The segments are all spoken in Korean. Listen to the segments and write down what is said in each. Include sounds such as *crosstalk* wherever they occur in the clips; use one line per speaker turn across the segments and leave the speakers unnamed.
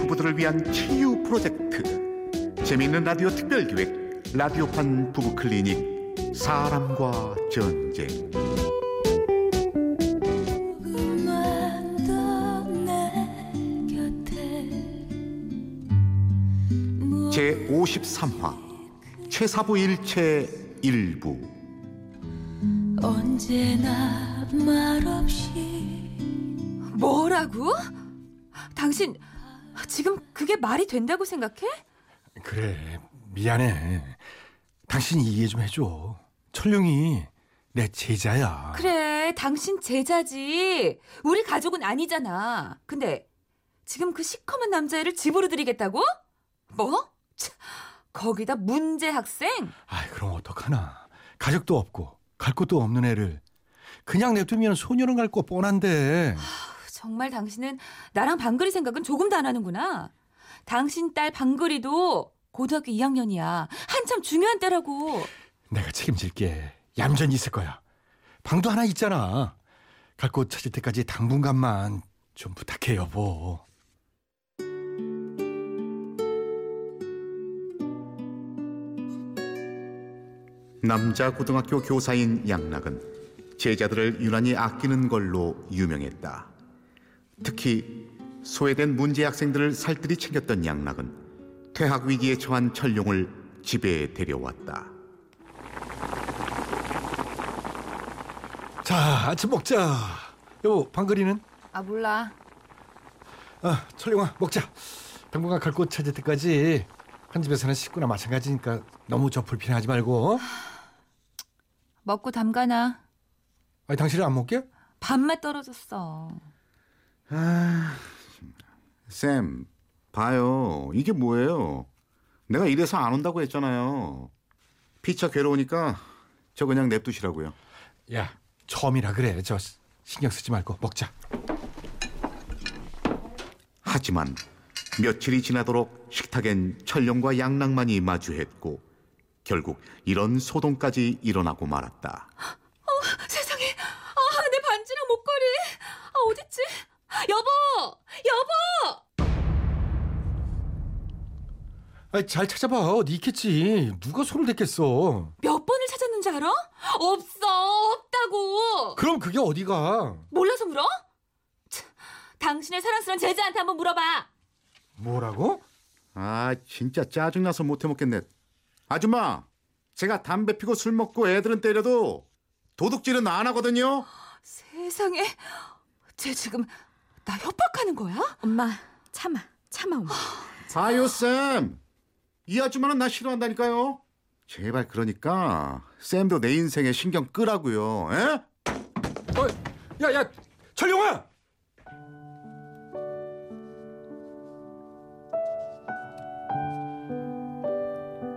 부부들을 위한 치유 프로젝트. 재미있는 라디오 특별기획 라디오판 부부 클리닉 사람과 전쟁. 제 53화 최사부 일체 일부.
언제나 말없이.
뭐라고? 당신 지금 그게 말이 된다고 생각해?
그래 미안해. 당신이 이해 좀 해줘. 철룡이 내 제자야.
그래, 당신 제자지. 우리 가족은 아니잖아. 근데 지금 그 시커먼 남자애를 집으로 들이겠다고? 뭐? 차, 거기다 문제 학생?
아이 그럼 어떡하나. 가족도 없고 갈 곳도 없는 애를 그냥 냅두면 소녀는 갈 거 뻔한데.
정말 당신은 나랑 방글이 생각은 조금도 안 하는구나. 당신 딸 방글이도 고등학교 2학년이야. 한참 중요한 때라고.
내가 책임질게. 얌전히 있을 거야. 방도 하나 있잖아. 갈곳 찾을 때까지 당분간만 좀 부탁해 여보.
남자 고등학교 교사인 양락은 제자들을 유난히 아끼는 걸로 유명했다. 특히 소외된 문제 학생들을 살뜰히 챙겼던 양락은 퇴학 위기에 처한 철룡을 집에 데려왔다.
자 아침 먹자. 여보 방글이는?
아, 몰라.
아 철룡아 먹자. 당분간 갈 곳 찾을 때까지 한 집에 사는 식구나 마찬가지니까 너무 저 불편하지 말고.
먹고 담가나.
아니 당신은 안 먹게?
밥맛 떨어졌어.
아, 쌤, 봐요. 이게 뭐예요? 내가 이래서 안 온다고 했잖아요. 피차 괴로우니까 저 그냥 냅두시라고요.
야 처음이라 그래. 저 신경 쓰지 말고 먹자.
하지만 며칠이 지나도록 식탁엔 철룡과 양락만이 마주했고 결국 이런 소동까지 일어나고 말았다.
아니 잘 찾아봐. 어디 있겠지. 누가 손을 댔겠어.
몇 번을 찾았는지 알아? 없어. 없다고.
그럼 그게 어디가?
몰라서 물어? 참, 당신의 사랑스러운 제자한테 한번 물어봐.
뭐라고?
아, 진짜 짜증나서 못 해 먹겠네. 아줌마, 제가 담배 피고 술 먹고 애들은 때려도 도둑질은 안 하거든요.
세상에. 쟤 지금 나 협박하는 거야?
엄마 참아 참아 엄마
봐요, 쌤. 이 아줌마는 나 싫어한다니까요. 제발 그러니까 쌤도 내 인생에 신경 끄라고요. 에?
어, 야, 야, 철룡아!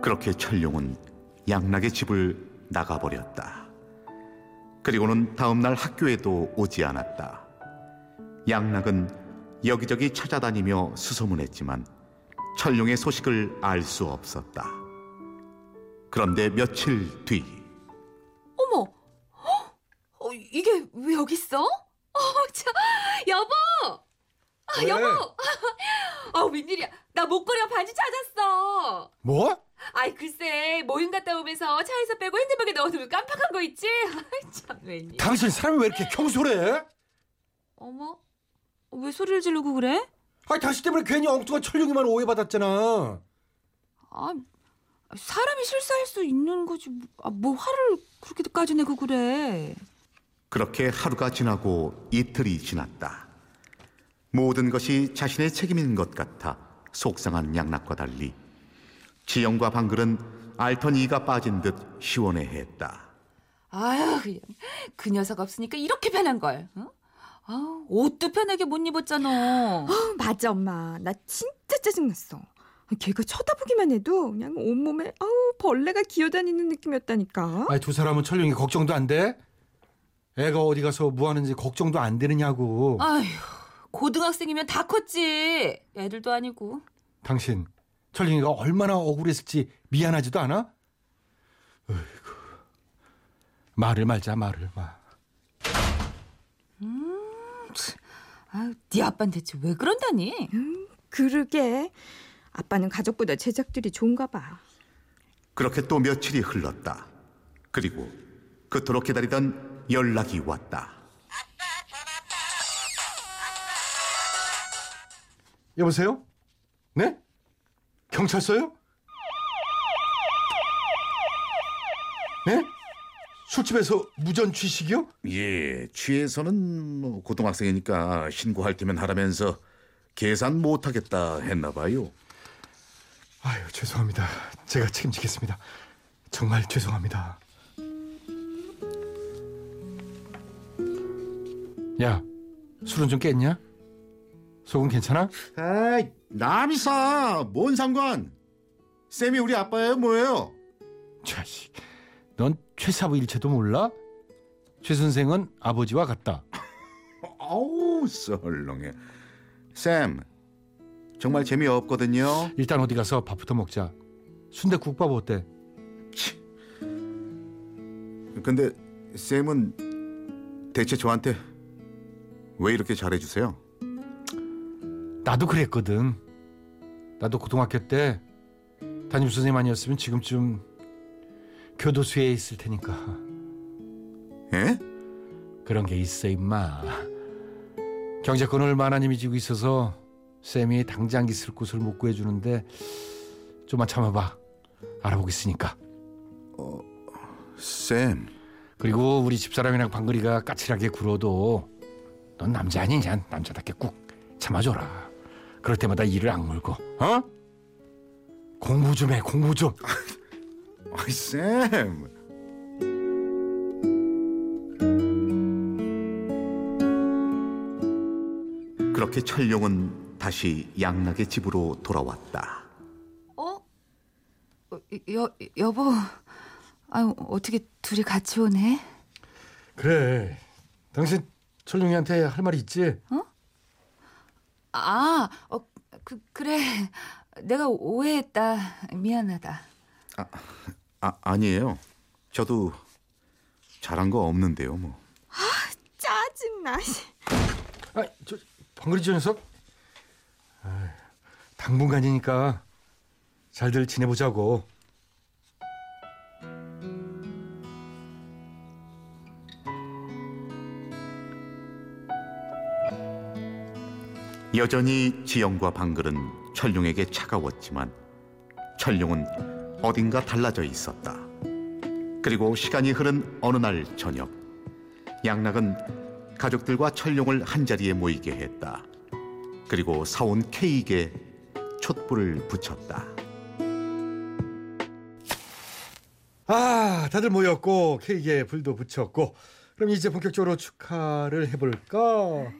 그렇게 철룡은 양락의 집을 나가버렸다. 그리고는 다음날 학교에도 오지 않았다. 양락은 여기저기 찾아다니며 수소문했지만 철룡의 소식을 알 수 없었다. 그런데 며칠 뒤
어머. 헉! 어, 이게 왜 여기 있어? 어, 저, 여보! 아,
왜?
여보! 아, 웬일이야. 나 목걸이와 반지 찾았어.
뭐?
아이, 글쎄, 모임 갔다 오면서 차에서 빼고 핸드백에 넣어두면 깜빡한 거 있지? *laughs* 아이, 참, 웬일.
당신 사람이 왜 이렇게 경솔해?
어머? 왜 소리를 지르고 그래?
아니, 당신 때문에 괜히 엉뚱한 철룡이만 오해받았잖아.
아, 사람이 실수할 수 있는 거지. 아, 뭐 화를 그렇게까지 내고 그래.
그렇게 하루가 지나고 이틀이 지났다. 모든 것이 자신의 책임인 것 같아 속상한 양락과 달리 지영과 방글은 앓던 이가 빠진 듯 시원해했다.
그냥 그 녀석 없으니까 이렇게 편한 걸. 어? 아, 옷도 편하게 못 입었잖아.
어, *gasps* 맞아 엄마 나 진짜 짜증났어 걔가 쳐다보기만 해도 그냥 온몸에 아우 벌레가 기어다니는 느낌이었다니까
아니, 두 사람은 철룡이 걱정도 안 돼? 애가 어디 가서 뭐 하는지 걱정도 안 되느냐고.
아휴, 고등학생이면 다 컸지. 애들도 아니고.
당신, 철룡이가 얼마나 억울했을지 미안하지도 않아? 어이구. 말을 말자, 말을 마.
아유, 네 아빠는 대체 왜 그런다니?
그러게. 아빠는 가족보다 제작들이 좋은가 봐.
그렇게 또 며칠이 흘렀다. 그리고 그토록 기다리던 연락이 왔다.
여보세요? 네? 경찰서요? 네? 술집에서 무전 취식이요?
예, 취해서는 뭐 고등학생이니까 신고할 때면 하라면서 계산 못하겠다 했나 봐요.
아유 죄송합니다. 제가 책임지겠습니다. 정말 죄송합니다. 야, 술은 좀 깼냐? 속은 괜찮아?
에이, 남이사, 뭔 상관? 쌤이 우리 아빠예요, 뭐예요?
자식, 넌 최사부 일체도 몰라? 최 선생은 아버지와 같다.
아우, 썰렁해. 쌤, 정말 재미없거든요.
일단 어디 가서 밥부터 먹자. 순대국밥 어때?
근데 쌤은 대체 저한테 왜 이렇게 잘해주세요?
나도 그랬거든. 나도 고등학교 때 담임 선생님 아니었으면 지금쯤 교도소에 있을 테니까.
예?
그런 게 있어 임마. 경제권을 마나님이 쥐고 있어서 쌤이 당장 있을 곳을 못 구해주는데 좀만 참아봐. 알아보겠으니까.
쌤,
그리고 우리 집사람이랑 방글이가 까칠하게 굴어도 넌 남자 아니냐? 남자답게 꾹 참아줘라. 그럴 때마다 이를 악물고, 어? 공부 좀 해, 공부 좀.
아이, 쌤. 그렇게 철룡은 다시 양락의 집으로 돌아왔다.
어? 어, 여 여보. 아유 어떻게 둘이 같이 오네?
그래. 당신 철룡이한테 할 말이 있지?
아, 어, 그 그래. 내가 오해했다. 미안하다.
아, 아니에요. 저도 잘한 거 없는데요, 뭐.
짜증나.
아, 저 방글이 저 녀석. 아이, 당분간이니까 잘들 지내보자고.
여전히 지영과 방글은 철룡에게 차가웠지만 철룡은 어딘가 달라져 있었다. 그리고 시간이 흐른 어느 날 저녁 양락은 가족들과 철룡을 한자리에 모이게 했다. 그리고 사온 케이크에 촛불을 붙였다.
아, 다들 모였고 케이크에 불도 붙였고. 그럼 이제 본격적으로 축하를 해볼까?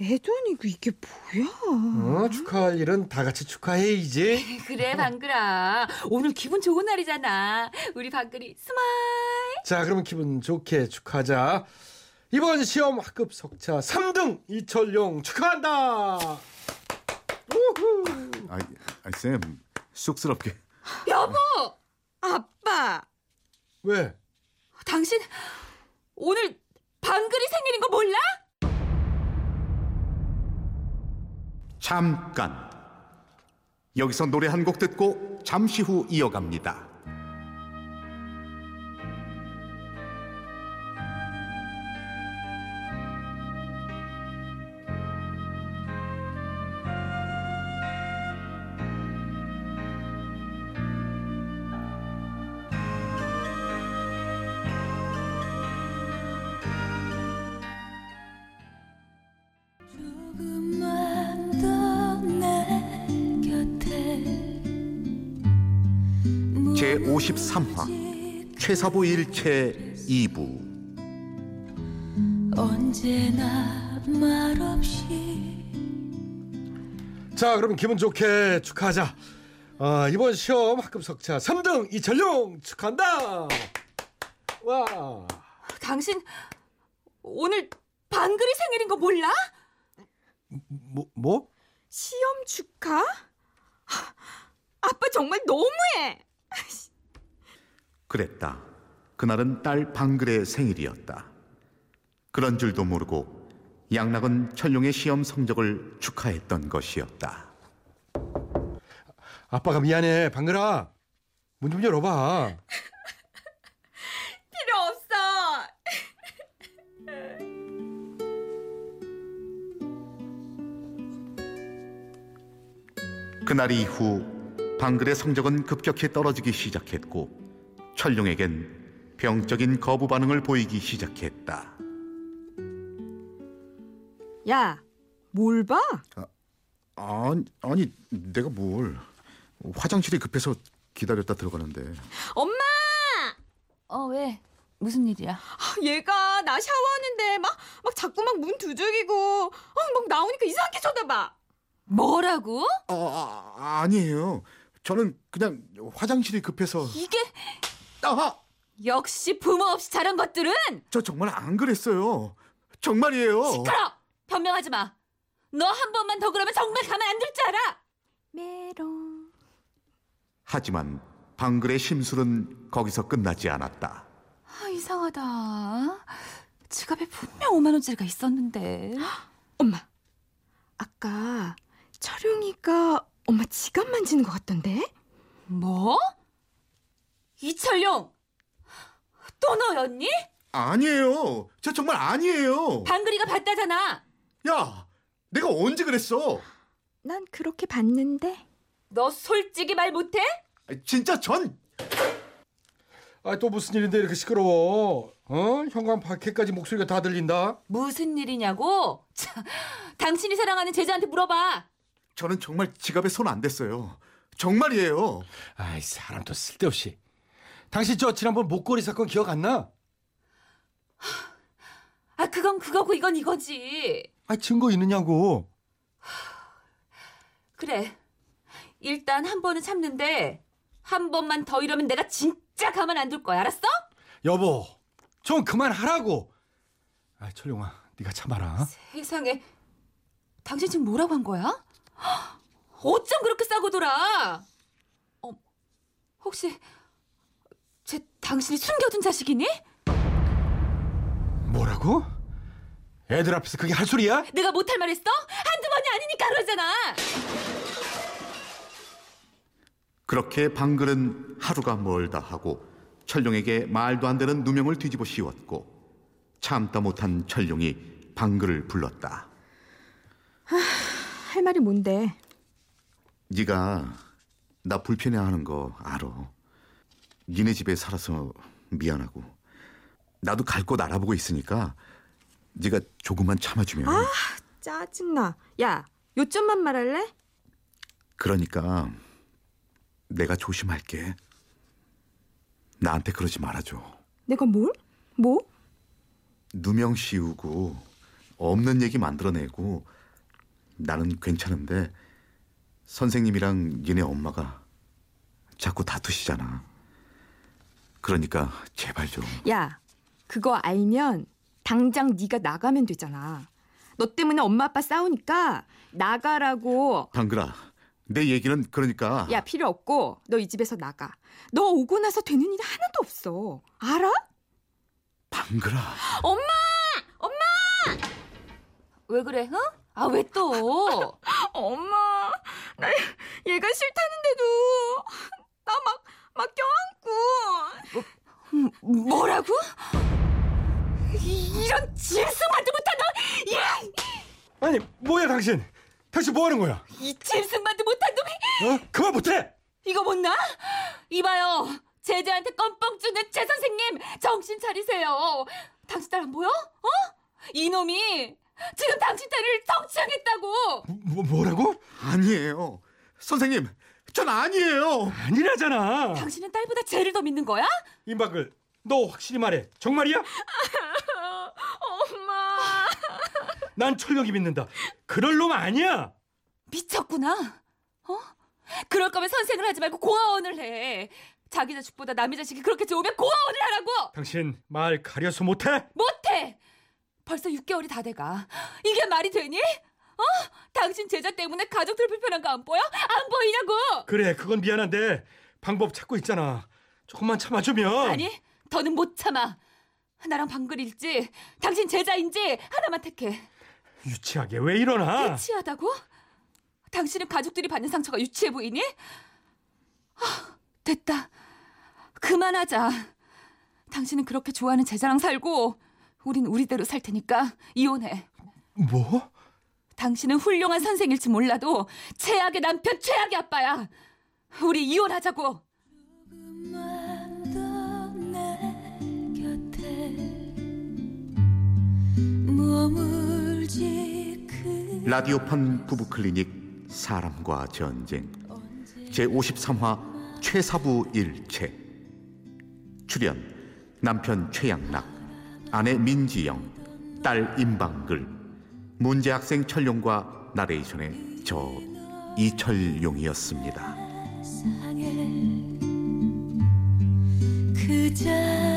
애도 아니고 이게 뭐야?
어, 축하할 일은 다 같이 축하해야지. *laughs*
그래 방글아. 오늘 기분 좋은 날이잖아. 우리 방글이 smile.
자, 그러면 기분 좋게 축하하자. 이번 시험 학급 석차 3등 이철용 축하한다. 우후.
아, 아, 쌤 쑥스럽게.
여보,
아빠.
왜?
당신 오늘 방글이 생일인 거 몰라?
잠깐. 여기서 노래 한 곡 듣고 잠시 후 이어갑니다. 제 53화 최사부 일체 2부
언제나 말없이
자, 그럼 기분 좋게 축하하자. 아, 이번 시험 학급 석차 3등 이철용 축하한다. 와.
당신 오늘 방글이 생일인 거 몰라?
뭐 뭐?
시험 축하? 하, 아빠 정말 너무해.
그랬다. 그날은 딸 방글의 생일이었다. 그런 줄도 모르고 양락은 철룡의 시험 성적을 축하했던 것이었다.
아빠가 미안해. 방글아. 문 좀 열어봐. *laughs*
필요 없어.
그날 이후 방글의 성적은 급격히 떨어지기 시작했고 철룡에겐 병적인 거부 반응을 보이기 시작했다.
야, 뭘 봐?
아니, 아니 내가 뭘 화장실이 급해서 기다렸다 들어가는데
엄마!
어, 왜? 무슨 일이야?
아, 얘가 나 샤워하는데 막, 막 자꾸 막 문 두들기고, 어, 막 나오니까 이상하게 쳐다봐.
뭐라고?
아, 아 아니에요. 저는 그냥 화장실이 급해서
이게
아,
역시 부모 없이 자란 것들은
저 정말 안 그랬어요. 정말이에요.
시끄러! 변명하지 마. 너 한 번만 더 그러면 정말 가만 안 둘 줄 알아.
메롱.
하지만 방글의 심술은 거기서 끝나지 않았다.
아, 이상하다. 지갑에 분명 5만 원짜리가 있었는데. *gasps*
엄마, 아까 철용이가 엄마 지갑 만지는 것 같던데?
뭐? 이철용! 또 너였니?
아니에요. 저 정말 아니에요.
방글이가 봤다잖아.
야, 내가 언제 그랬어?
난 그렇게 봤는데.
너 솔직히 말 못해?
진짜 전
아, 또 무슨 일인데 이렇게 시끄러워? 어? 현관 밖에까지 목소리가 다 들린다.
무슨 일이냐고? 참, 당신이 사랑하는 제자한테 물어봐.
저는 정말 지갑에 손 안 댔어요. 정말이에요.
아이, 사람 또 쓸데없이. 당신 저 지난번 목걸이 사건 기억 안 나?
아, 그건 그거고 이건 이거지.
아, 증거 있느냐고.
그래. 일단 한 번은 참는데 한 번만 더 이러면 내가 진짜 가만 안 둘 거야. 알았어?
여보, 좀 그만하라고. 아, 철용아, 네가 참아라.
세상에. 당신 지금 뭐라고 한 거야? *gasps* 어쩜 그렇게 싸고 돌아? 어, 혹시 제 당신이 숨겨둔 자식이니?
뭐라고? 애들 앞에서 그게 할 소리야?
내가 못할 말 했어? 한두 번이 아니니까 그러잖아.
그렇게 방글은 하루가 멀다 하고 철룡에게 말도 안 되는 누명을 뒤집어 씌웠고 참다 못한 철룡이 방글을 불렀다.
할 말이 뭔데?
네가 나 불편해하는 거 알아. 니네 집에 살아서 미안하고 나도 갈 곳 알아보고 있으니까 네가 조금만 참아주면
짜증나. 야, 요점만 말할래?
그러니까 내가 조심할게. 나한테 그러지 말아줘.
내가 뭘? 뭐?
누명 씌우고 없는 얘기 만들어내고 나는 괜찮은데 선생님이랑 니네 엄마가 자꾸 다투시잖아. 그러니까 제발 좀
야, 그거 알면 당장 네가 나가면 되잖아. 너 때문에 엄마 아빠 싸우니까 나가라고.
방글아 내 얘기는 그러니까
야, 필요 없고 너 이 집에서 나가. 너 오고 나서 되는 일이 하나도 없어. 알아?
방글아
엄마!
왜 그래? 어? 아 왜 또? *laughs*
엄마, 나 얘가 싫다는데도 나 막 막 껴안고.
뭐 라고? 이- 이런 짐승만도 못한 놈! 야!
아니, 뭐야 당신? 당신 뭐 하는 거야?
이 짐승만도 못한 놈이!
어? 그만 못해!
이거 못나? 이봐요. 제자한테 껌뻥 주는 제 선생님 정신 차리세요. 당신 딸 안 보여? 어? 이놈이 지금 당신 딸을 성추행했다고.
뭐, 뭐라고?
아니에요. 선생님 전 아니에요.
아니라잖아.
당신은 딸보다 쟤를 더 믿는 거야?
임박을, 너 확실히 말해. 정말이야? *laughs*
엄마.
난 철벽이 믿는다. 그럴 놈 아니야.
미쳤구나. 어? 그럴 거면 선생을 하지 말고 고아원을 해. 자기 자식보다 남의 자식이 그렇게 좋으면 고아원을 하라고.
당신 말 가려서 못해?
못해. 벌써 6개월이 다 돼가. 이게 말이 되니? 어? 당신 제자 때문에 가족들 불편한 거 안 보여? 안 보이냐고.
그래, 그건 미안한데 방법 찾고 있잖아. 조금만 참아주면.
아니, 더는 못 참아. 나랑 방글일지, 당신 제자인지 하나만 택해.
유치하게 왜 이러나?
유치하다고? 당신은 가족들이 받는 상처가 유치해 보이니? 됐다. 그만하자. 당신은 그렇게 좋아하는 제자랑 살고 우린 우리대로 살 테니까 이혼해.
뭐?
당신은 훌륭한 선생일지 몰라도 최악의 남편, 최악의 아빠야. 우리 이혼하자고.
라디오판 부부클리닉 사람과 전쟁 제53화 최사부 일체 출연 남편 최양락 아내 민지영 딸 임방글 문제학생 철용과 나레이션의 저 이철용이었습니다.
상해 그 자.